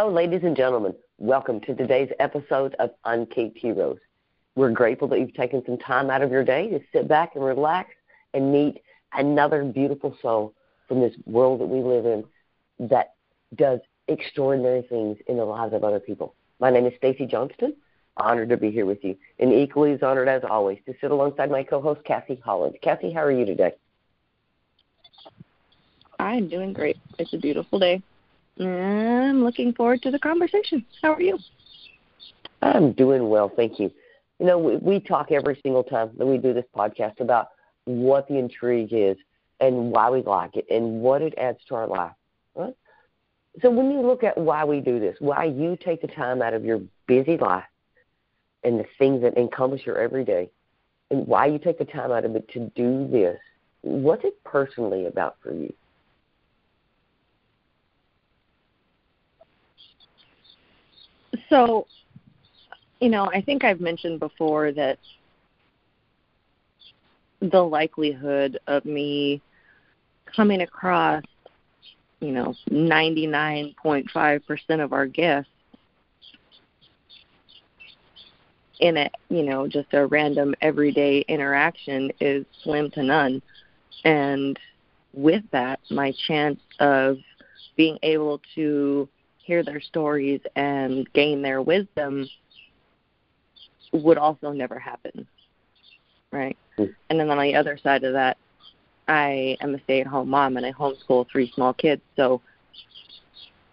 Hello, ladies and gentlemen. Welcome to today's episode of Uncaped Heroes. We're grateful that you've taken some time out of your day to sit back and relax and meet another beautiful soul from this world that we live in that does extraordinary things in the lives of other people. My name is Stacy Johnston. Honored to be here with you, and equally as honored as always to sit alongside my co-host Kathy Holland. Kathy, how are you today? I'm doing great. It's a beautiful day. I'm looking forward to the conversation. How are you? I'm doing well, thank you. You know, we, we talk every single time that we do this podcast about what the intrigue is and why we like it and what it adds to our life. Right? So when you look at why we do this, why you take the time out of your busy life and the things that encompass your everyday, and why you take the time out of it to do this, what's it personally about for you? So, you know, I think I've mentioned before that the likelihood of me coming across, you know, 99.5% of our guests in a, you know, just a random everyday interaction is slim to none. And with that, my chance of being able to hear their stories and gain their wisdom would also never happen. Right? Mm. And then on the other side of that, I am a stay at home mom and I homeschool three small kids. So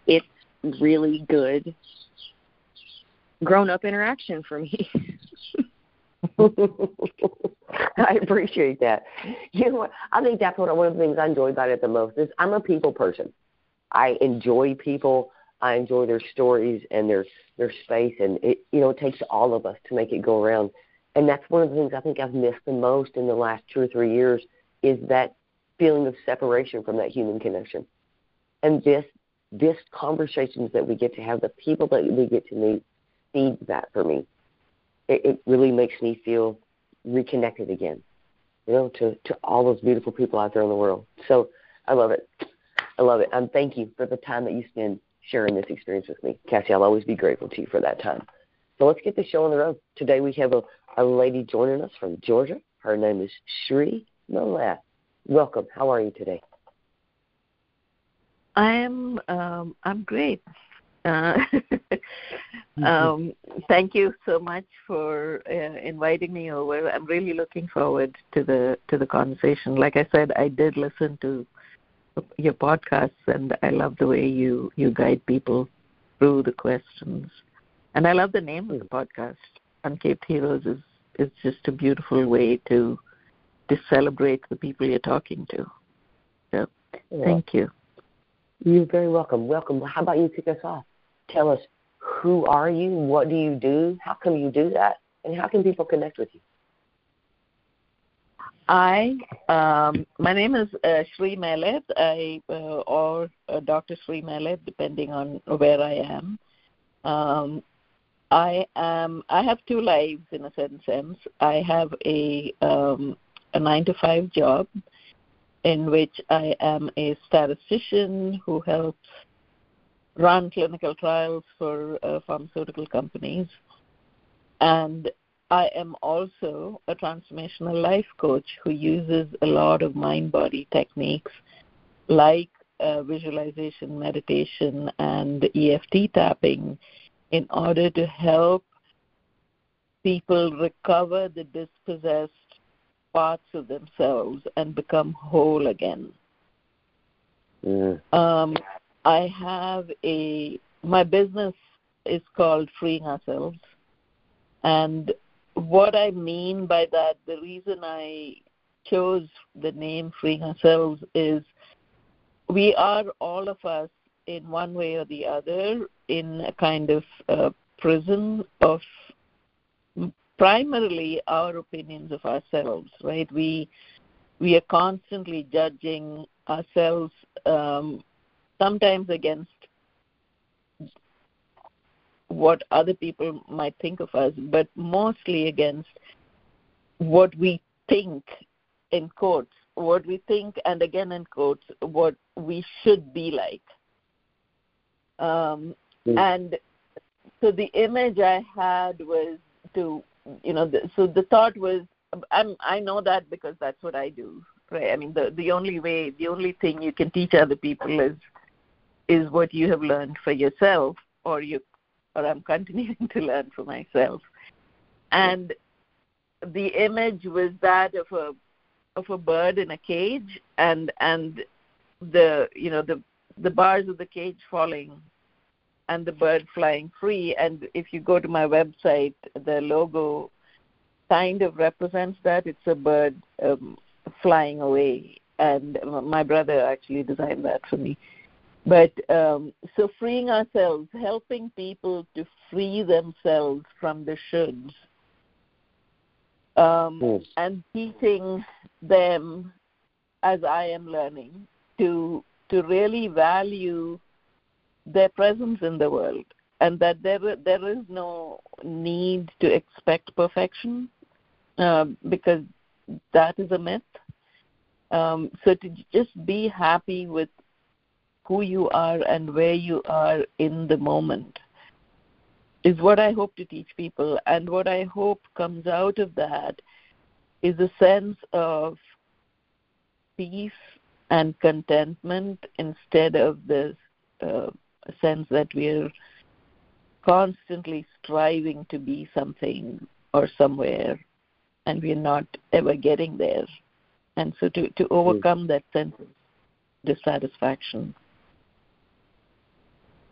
it's really good grown up interaction for me. I appreciate that. You know what? I think that's what one of the things I enjoy about it the most is I'm a people person. I enjoy people. I enjoy their stories and their their space, and it you know it takes all of us to make it go around. And that's one of the things I think I've missed the most in the last two or three years is that feeling of separation from that human connection. And this this conversations that we get to have, the people that we get to meet, feeds that for me. It, it really makes me feel reconnected again, you know, to to all those beautiful people out there in the world. So I love it. I love it. And thank you for the time that you spend sharing this experience with me. Cassie, I'll always be grateful to you for that time. So let's get the show on the road. Today we have a, a lady joining us from Georgia. Her name is Shri Malath. Welcome. How are you today? I'm um, I'm great. Uh, um, thank you so much for uh, inviting me over. I'm really looking forward to the to the conversation. Like I said, I did listen to your podcasts, and I love the way you you guide people through the questions. And I love the name of the podcast. Uncaped Heroes is is just a beautiful way to to celebrate the people you're talking to. So, thank you. You're very welcome. Welcome. How about you kick us off? Tell us who are you? What do you do? How come you do that? And how can people connect with you? I, um, my name is uh, Shri Melet, I, uh, or uh, Dr. Shri Melet, depending on where I am. Um, I am. I have two lives in a certain sense. I have a um, a nine to five job, in which I am a statistician who helps run clinical trials for uh, pharmaceutical companies, and I am also a transformational life coach who uses a lot of mind body techniques like uh, visualization, meditation, and EFT tapping in order to help people recover the dispossessed parts of themselves and become whole again. Um, I have a my business is called Freeing Ourselves, and what I mean by that, the reason I chose the name Freeing Ourselves is we are all of us in one way or the other in a kind of uh, prison of primarily our opinions of ourselves, right? We we are constantly judging ourselves, um, sometimes against what other people might think of us, but mostly against what we think, in quotes, what we think, and again in quotes, what we should be like. Um, mm. and so the image I had was to you know the, so the thought was I'm I know that because that's what I do right I mean the the only way the only thing you can teach other people is is what you have learned for yourself or you or I'm continuing to learn for myself. And the image was that of a of a bird in a cage and and the you know the the bars of the cage falling and the bird flying free. And if you go to my website the logo kind of represents that. It's a bird um, flying away. And my brother actually designed that for me but um, so freeing ourselves helping people to free themselves from the shoulds um, mm. and teaching them as I am learning to to really value their presence in the world and that there there is no need to expect perfection uh, because that is a myth. Um, so to just be happy with who you are and where you are in the moment is what I hope to teach people. And what I hope comes out of that is a sense of peace and contentment instead of this uh, sense that we're constantly striving to be something or somewhere and we're not ever getting there. And so to, to overcome mm. that sense of dissatisfaction.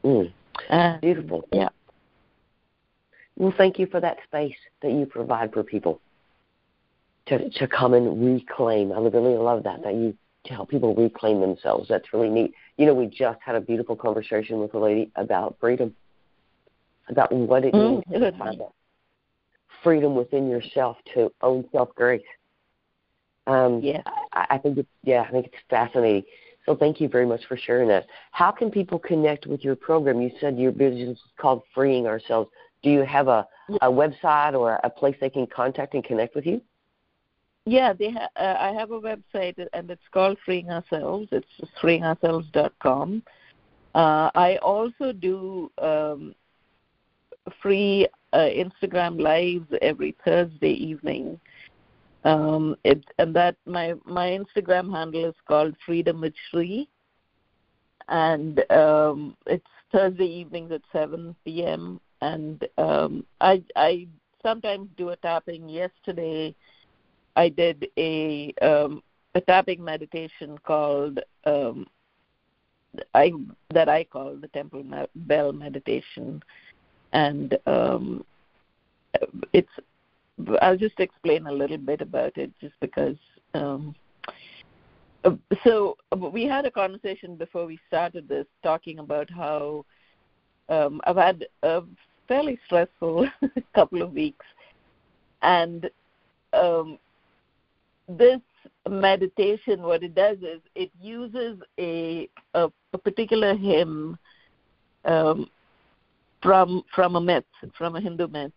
Mm. Uh, Beautiful. Yeah. Well, thank you for that space that you provide for people to to come and reclaim. I really love that that you to help people reclaim themselves. That's really neat. You know, we just had a beautiful conversation with a lady about freedom, about what it means mm, to find that freedom within yourself to own self grace. Um, yeah, I, I think it's yeah, I think it's fascinating. So thank you very much for sharing that. How can people connect with your program? You said your business is called Freeing Ourselves. Do you have a, a website or a place they can contact and connect with you? Yeah, they ha- uh, I have a website and it's called Freeing Ourselves. It's freeingourselves.com. Uh, I also do um, free uh, Instagram lives every Thursday evening. Um, it, and that my my Instagram handle is called Freedom with Shri, and um, it's Thursday evenings at 7 p.m and um, I I sometimes do a tapping. Yesterday, I did a um, a tapping meditation called um, I that I call the Temple Bell meditation, and um, it's I'll just explain a little bit about it, just because. Um, so we had a conversation before we started this, talking about how um, I've had a fairly stressful couple of weeks. And um, this meditation, what it does is it uses a, a, a particular hymn um, from from a myth, from a Hindu myth,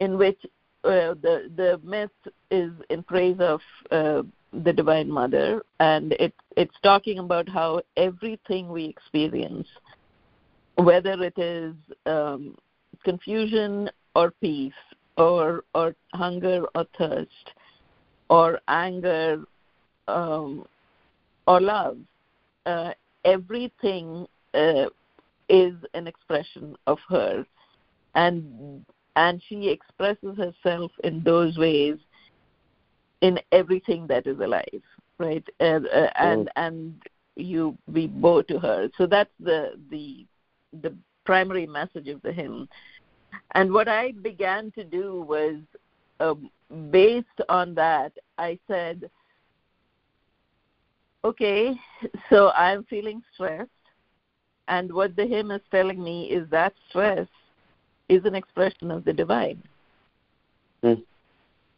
in which uh, the the myth is in praise of uh, the Divine Mother, and it it's talking about how everything we experience, whether it is um, confusion or peace or or hunger or thirst or anger um, or love uh, everything uh, is an expression of her. And and she expresses herself in those ways in everything that is alive right and uh, and, mm. and you we bow to her so that's the the the primary message of the hymn and what I began to do was, uh, based on that, I said, okay, so I'm feeling stressed. And what the hymn is telling me is that stress is an expression of the divine. Mm.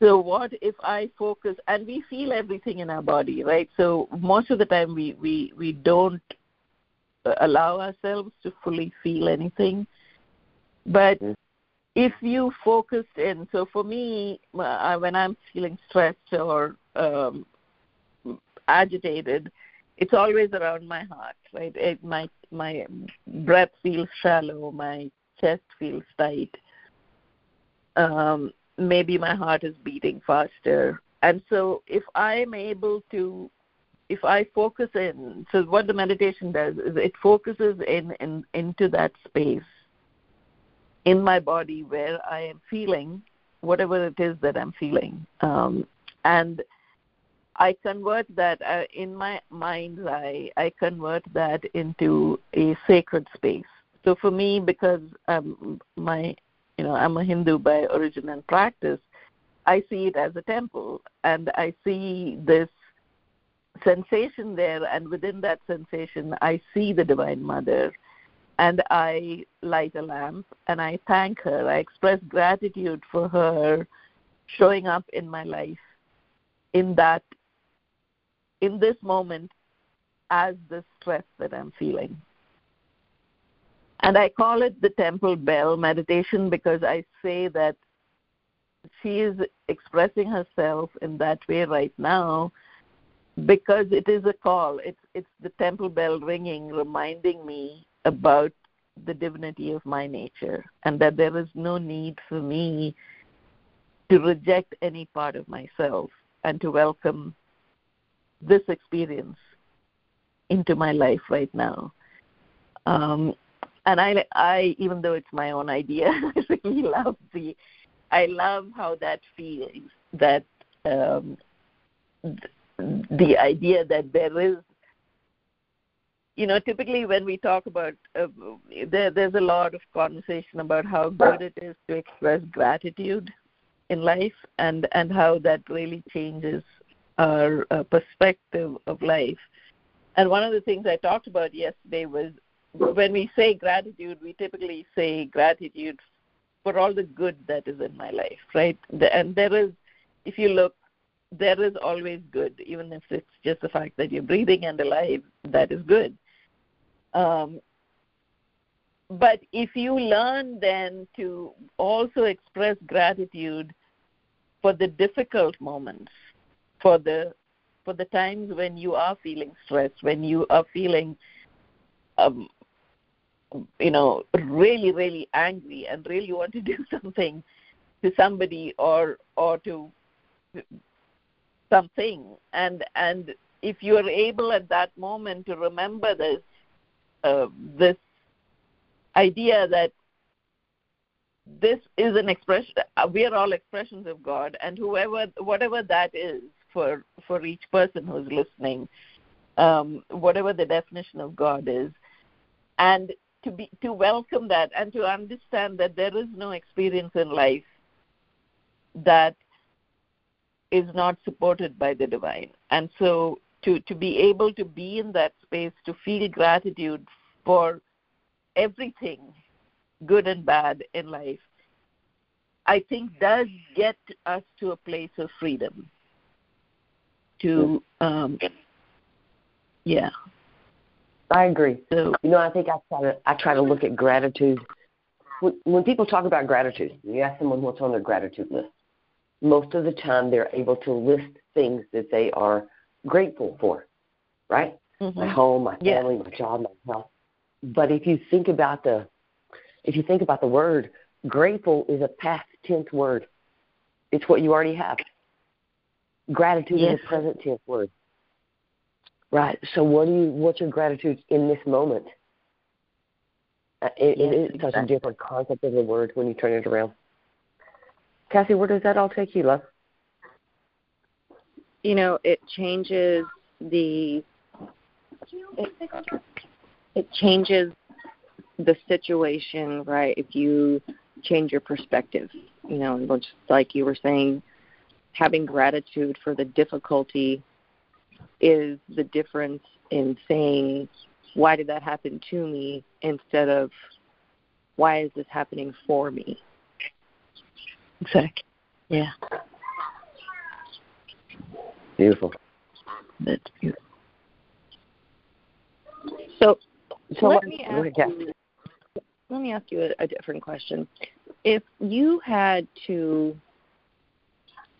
So what if I focus and we feel everything in our body, right? So most of the time we we we don't allow ourselves to fully feel anything. But mm if you focus in so for me uh, when i'm feeling stressed or um, agitated it's always around my heart, right? It, my my breath feels shallow, my chest feels tight. Um, maybe my heart is beating faster, and so if I'm able to, if I focus in, so what the meditation does is it focuses in, in into that space in my body where I am feeling whatever it is that I'm feeling, um, and I convert that uh, in my mind's eye. I convert that into a sacred space. So for me, because um, my, you know, I'm a Hindu by origin and practice, I see it as a temple, and I see this sensation there, and within that sensation, I see the Divine Mother, and I light a lamp and I thank her. I express gratitude for her showing up in my life in that in this moment as the stress that I'm feeling. And I call it the temple bell meditation because I say that she is expressing herself in that way right now because it is a call. It's it's the temple bell ringing, reminding me about the divinity of my nature and that there is no need for me to reject any part of myself and to welcome this experience into my life right now. Um, and I, I, even though it's my own idea, I really love the, I love how that feels. That um, the idea that there is, you know, typically when we talk about, uh, there, there's a lot of conversation about how good it is to express gratitude in life, and and how that really changes our uh, perspective of life. And one of the things I talked about yesterday was when we say gratitude, we typically say gratitude for all the good that is in my life, right? And there is, if you look, there is always good, even if it's just the fact that you're breathing and alive, that is good. Um, but if you learn then to also express gratitude for the difficult moments, for the for the times when you are feeling stressed, when you are feeling um, you know really really angry and really want to do something to somebody or or to something. And and if you are able at that moment to remember this uh, this idea that this is an expression we are all expressions of god and whoever whatever that is for for each person who's listening, um, whatever the definition of God is, and to be to welcome that and to understand that there is no experience in life that is not supported by the divine, and so to to be able to be in that space to feel gratitude for everything good and bad in life I think does get us to a place of freedom. To um yeah i agree so you know i think i try to i try to look at gratitude when, when people talk about gratitude you ask someone what's on their gratitude list most of the time they're able to list things that they are grateful for right mm-hmm. my home my family yeah. my job my health but if you think about the if you think about the word grateful is a past tense word it's what you already have Gratitude yes. is a present tense word. Right. So what do you what's your gratitude in this moment? Uh, it, yes, it is exactly. such a different concept of the word when you turn it around. Cassie, where does that all take you, love? You know, it changes the it, it changes the situation, right? If you change your perspective, you know, just like you were saying, having gratitude for the difficulty is the difference in saying, why did that happen to me instead of why is this happening for me? Exactly. Yeah. Beautiful. That's beautiful. So, so let, me ask you, let me ask you a, a different question. If you had to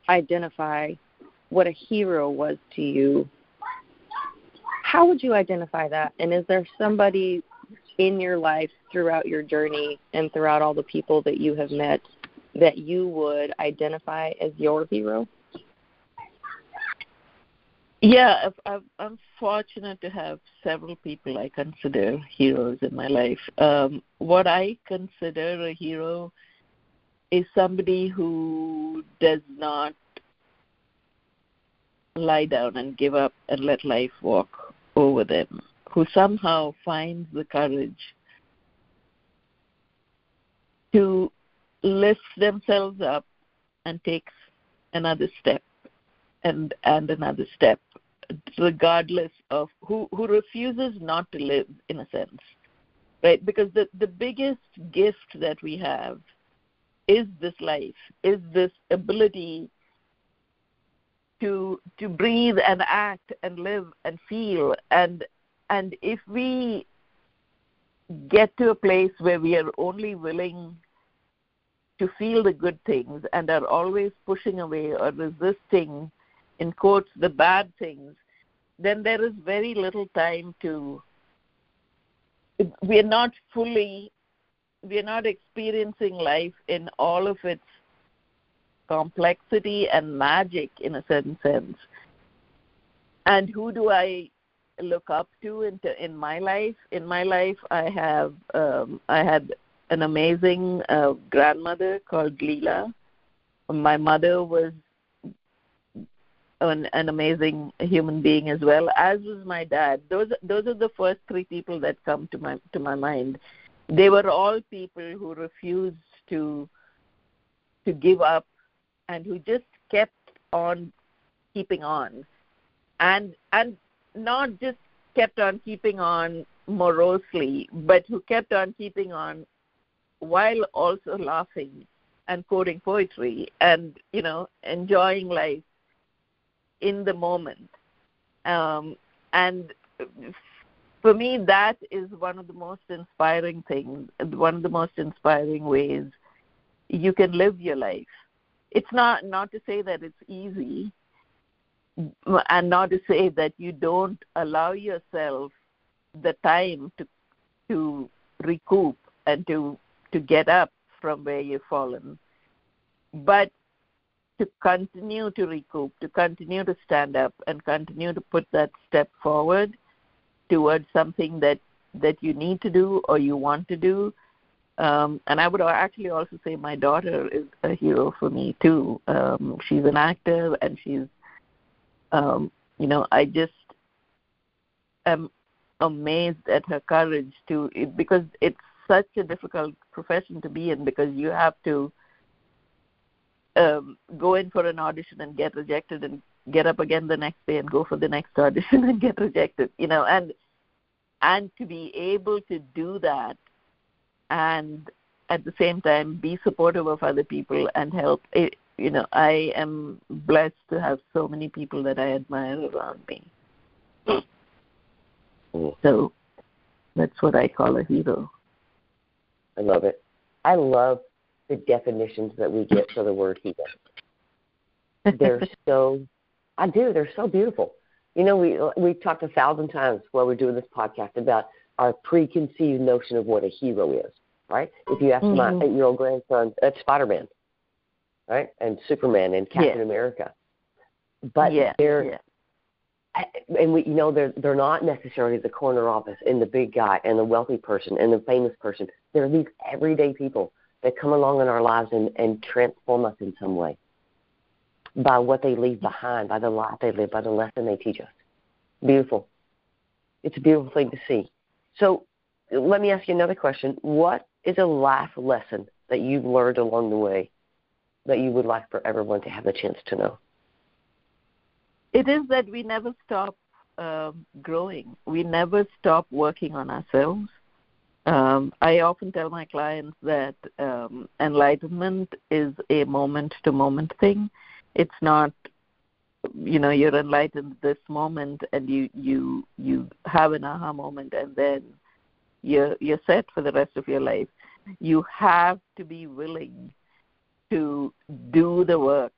identify what a hero was to you, how would you identify that? And is there somebody in your life throughout your journey and throughout all the people that you have met that you would identify as your hero? Yeah, I've, I'm fortunate to have several people I consider heroes in my life. Um, what I consider a hero is somebody who does not lie down and give up and let life walk over them, who somehow finds the courage to lift themselves up and takes another step and and another step regardless of who who refuses not to live in a sense right? Because the the biggest gift that we have is this life is this ability to to breathe and act and live and feel. And and if we get to a place where we are only willing to feel the good things and are always pushing away or resisting in quotes the bad things then there is very little time to we are not fully we are not experiencing life in all of its complexity and magic in a certain sense. And who do I look up to in, in my life? In my life, I have um, I had an amazing uh, grandmother called Leela. My mother was an, an amazing human being as well, as was my dad. Those those are the first three people that come to my to my mind. They were all people who refused to to give up and who just kept on keeping on. And and not just kept on keeping on morosely but who kept on keeping on while also laughing and quoting poetry and you know enjoying life in the moment. Um, and for me that is one of the most inspiring things one of the most inspiring ways you can live your life it's not not to say that it's easy and not to say that you don't allow yourself the time to to recoup and to to get up from where you've fallen. But to continue to recoup to continue to stand up and continue to put that step forward towards something that that you need to do or you want to do um, and I would actually also say my daughter is a hero for me too. Um, she's an actor, and she's, um, you know, I just am amazed at her courage to because it's such a difficult profession to be in because you have to um, go in for an audition and get rejected and get up again the next day and go for the next audition and get rejected you know and and to be able to do that and at the same time be supportive of other people and help. It, you know i am blessed to have so many people that i admire around me. Mm. so that's what i call a hero. I love it. I love the definitions that we get for the word hero. They're so i do they're so beautiful. You know we we've talked a thousand times while we're doing this podcast about our preconceived notion of what a hero is, right? If you ask mm-hmm. my eight-year-old grandson, that's Spider-Man, right, and Superman and Captain America. But yeah. they're yeah. and we you know they're they're not necessarily the corner office and the big guy and the wealthy person and the famous person. They're these everyday people that come along in our lives and, and transform us in some way by what they leave behind, by the life they live, by the lesson they teach us. Beautiful. It's a beautiful thing to see. So let me ask you another question. What is a life lesson that you've learned along the way that you would like for everyone to have a chance to know? It is that we never stop uh, growing. We never stop working on ourselves. Um, I often tell my clients that um, enlightenment is a moment to moment thing. It's not you know you're enlightened this moment and you you you have an aha moment and then you're you're set for the rest of your life you have to be willing to do the work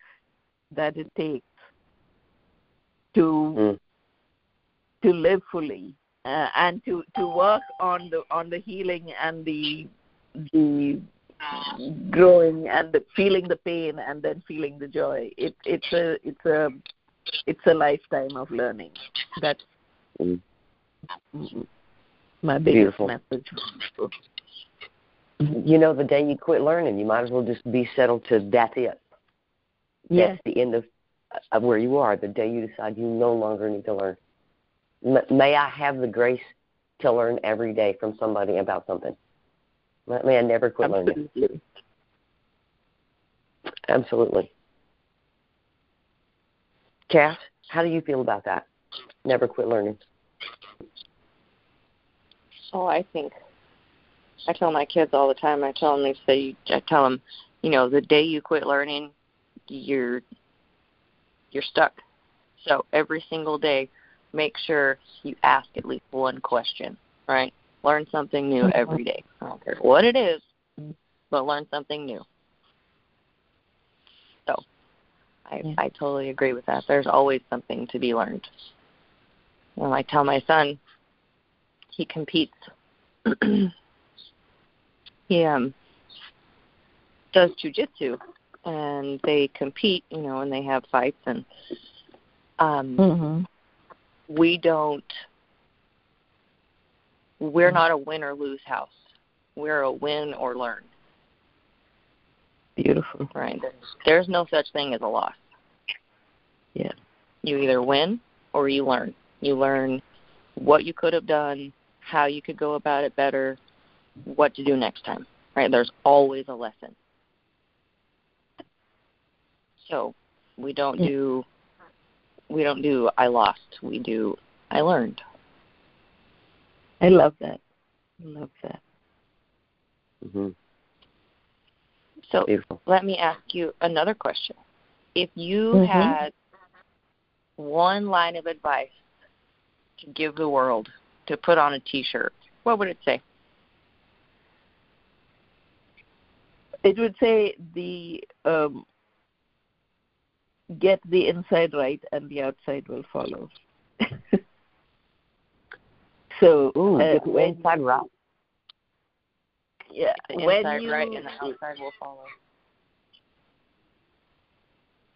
that it takes to mm. to live fully uh, and to to work on the on the healing and the the growing and the, feeling the pain and then feeling the joy it it's a it's a it's a lifetime of learning that's mm. my biggest Beautiful. message You know, the day you quit learning, you might as well just be settled to that's it. yes That's the end of, of where you are. The day you decide you no longer need to learn. M- May I have the grace to learn every day from somebody about something. May may I never quit learning. absolutely Absolutely. Cass, how do you feel about that? Never quit learning. Oh, I think I tell my kids all the time. I tell them they say I tell them, you know, the day you quit learning, you're you're stuck. So every single day, make sure you ask at least one question. Right? Learn something new mm-hmm. every day. I don't care what it is, but learn something new. So, I Yeah. I totally agree with that. There's always something to be learned. And I tell my son, he competes. he um does jujitsu, and they compete, you know, and they have fights, and um mm-hmm. we don't. We're not a win or lose house. We're a win or learn. beautiful Right? There's, there's no such thing as a loss. Yeah. You either win or you learn. You learn what you could have done, how you could go about it better, what to do next time. Right? There's always a lesson. So we don't do we don't do I lost. We do I learned. i love that i love that hmm So Beautiful. let me ask you another question. If you Mhm. had one line of advice to give the world to put on a T-shirt, what would it say? It would say the um, get the inside right and the outside will follow. so Ooh, uh, get the when inside right. yeah The when inside you right and the outside will follow.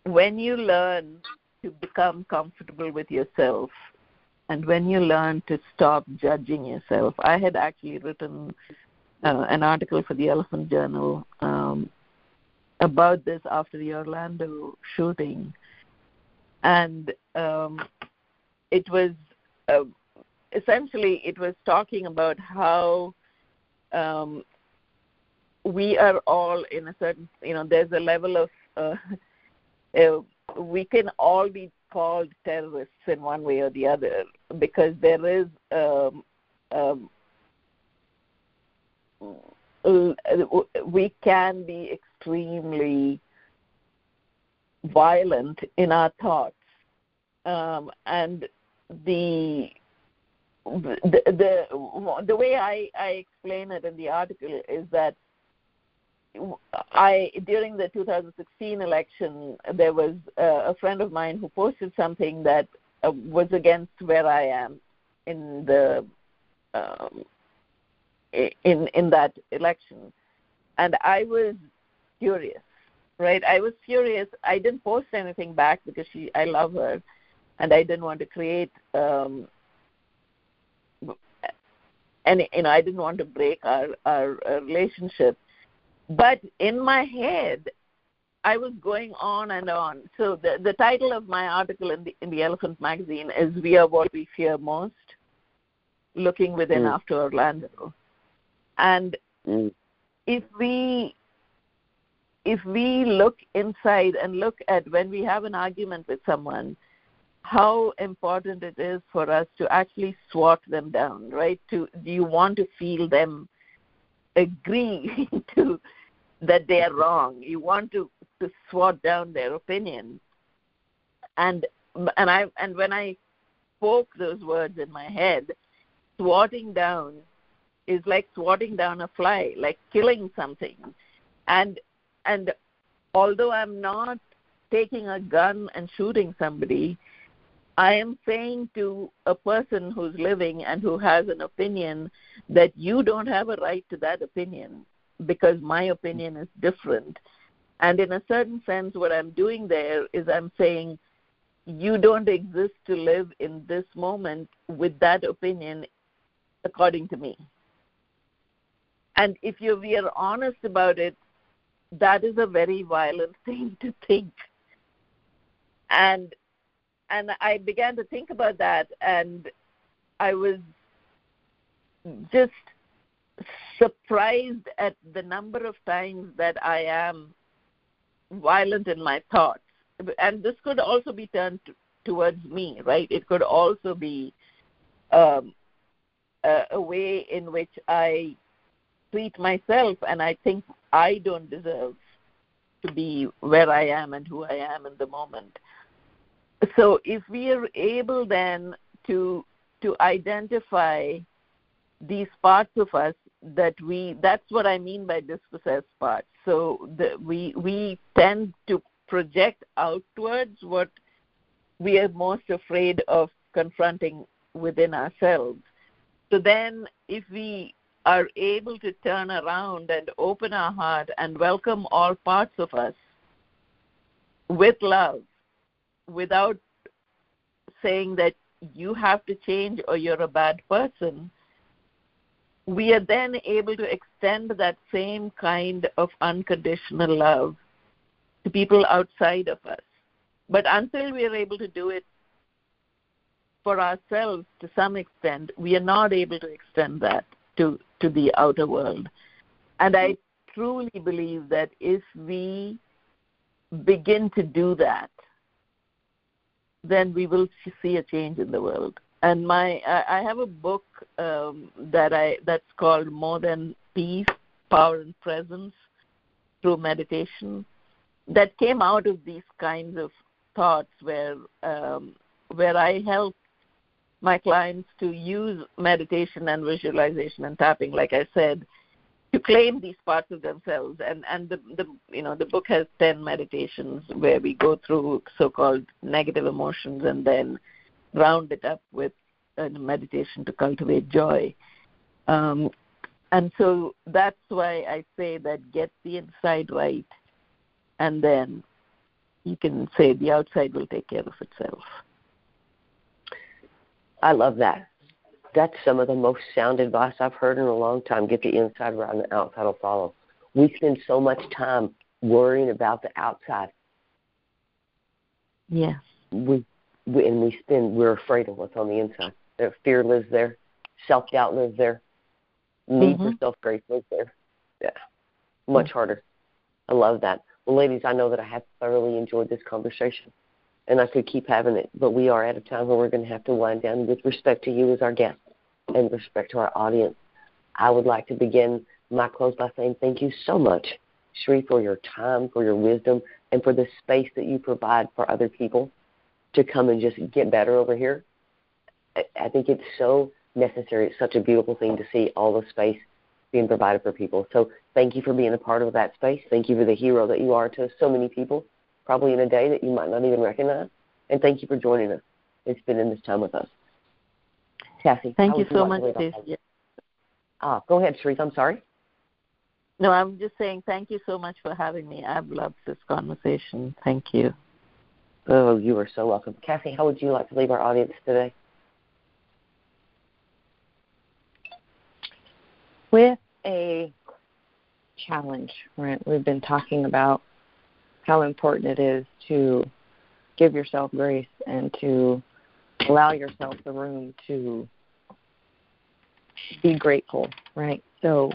when you learn to become comfortable with yourself and when you learn to stop judging yourself i had actually written uh, an article for the elephant journal um, about this after the orlando shooting. And um, it was uh, essentially it was talking about how um, we are all in a certain you know there's a level of uh, uh, we can all be called terrorists in one way or the other because there is um, um, we can be extremely violent in our thoughts. Um, and the the, the the way I, I explain it in the article is that I during the 2016 election, there was a friend of mine who posted something that uh, was against where I am in the um, in in that election, and I was furious. Right, I was furious. I didn't post anything back because she, I love her, and I didn't want to create. Um, and you know, I didn't want to break our our, our relationship but in my head i was going on and on so the the title of my article in the in the elephant magazine is we are what we fear most looking within Mm. after orlando and Mm. If we if we look inside and look at when we have an argument with someone how important it is for us to actually swat them down right to do you want to feel them agree to that they are wrong. You want to to swat down their opinion. And and I and when I spoke those words in my head, swatting down is like swatting down a fly, like killing something. And and although I'm not taking a gun and shooting somebody, I am saying to a person who's living and who has an opinion that you don't have a right to that opinion because my opinion is different. And in a certain sense, what I'm doing there is I'm saying, you don't exist to live in this moment with that opinion according to me. And if you we are honest about it, that is a very violent thing to think. And and I began to think about that and I was just surprised at the number of times that I am violent in my thoughts. And this could also be turned to, towards me, right? It could also be um, a, a way in which I treat myself and I think I don't deserve to be where I am and who I am in the moment. So if we are able then to to identify these parts of us that we that's what I mean by dispossessed parts. So the, we we tend to project outwards what we are most afraid of confronting within ourselves. So then if we are able to turn around and open our heart and welcome all parts of us with love without saying that you have to change or you're a bad person, we are then able to extend that same kind of unconditional love to people outside of us. But until we are able to do it for ourselves to some extent, we are not able to extend that to, to the outer world. And I truly believe that if we begin to do that, then we will see a change in the world. And my, I have a book um, that I that's called More Than Peace, Power and Presence through Meditation, that came out of these kinds of thoughts where um, where I help my clients to use meditation and visualization and tapping, like I said, to claim these parts of themselves. And and the the you know the book has ten meditations where we go through so-called negative emotions and then round it up with a meditation to cultivate joy. Um, and so that's why I say that get the inside right, and then you can say the outside will take care of itself. I love that. That's some of the most sound advice I've heard in a long time. Get the inside right and the outside will follow. We spend so much time worrying about the outside. Yes. We, we and we spend we're afraid of what's on the inside. Fear lives there, self doubt lives there, need mm-hmm. for self grace lives there. Yeah. Much mm-hmm. harder. I love that. Well ladies, I know that I have thoroughly enjoyed this conversation and I could keep having it, but we are at a time where we're going to have to wind down with respect to you as our guest and respect to our audience. I would like to begin my close by saying thank you so much, Sri, for your time, for your wisdom, and for the space that you provide for other people to come and just get better over here. I think it's so necessary. It's such a beautiful thing to see all the space being provided for people. So thank you for being a part of that space. Thank you for the hero that you are to so many people probably in a day that you might not even recognize. And thank you for joining us and spending this time with us. Cassie. Thank you so much, Stacey. Ah, go ahead, Sharice. I'm sorry. No, I'm just saying thank you so much for having me. I've loved this conversation. Thank you. Oh, you are so welcome. Cassie, how would you like to leave our audience today? With a challenge, right? We've been talking about how important it is to give yourself grace and to allow yourself the room to be grateful, right? So,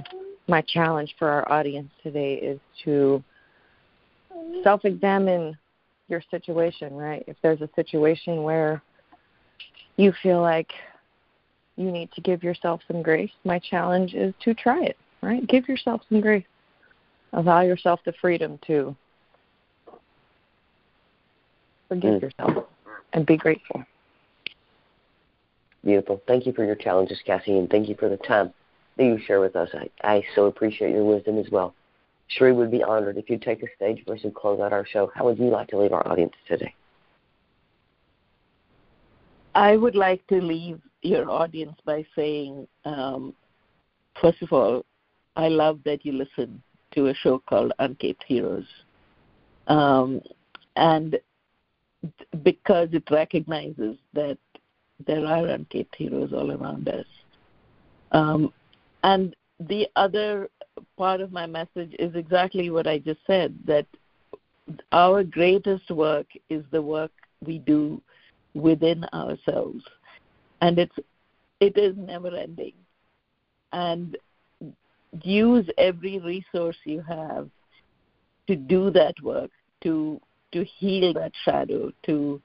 my challenge for our audience today is to self examine your situation, right? If there's a situation where you feel like you need to give yourself some grace, my challenge is to try it, right? Give yourself some grace. Allow yourself the freedom to Forgive mm. yourself and be grateful. Beautiful. Thank you for your challenges, Cassie, and thank you for the time that you share with us. I, I so appreciate your wisdom as well. Sheree would be honored if you'd take the stage for us and close out our show. How would you like to leave our audience today? I would like to leave your audience by saying, um, first of all, I love that you listen to a show called Uncaped Heroes. Um, and because it recognizes that there are uncaped heroes all around us. Um, and the other part of my message is exactly what I just said that our greatest work is the work we do within ourselves. And it's it is never ending. And use every resource you have to do that work, to to heal that shadow, to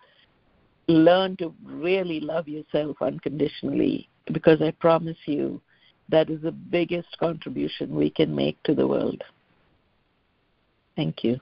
learn to really love yourself unconditionally because I promise you that is the biggest contribution we can make to the world. Thank you.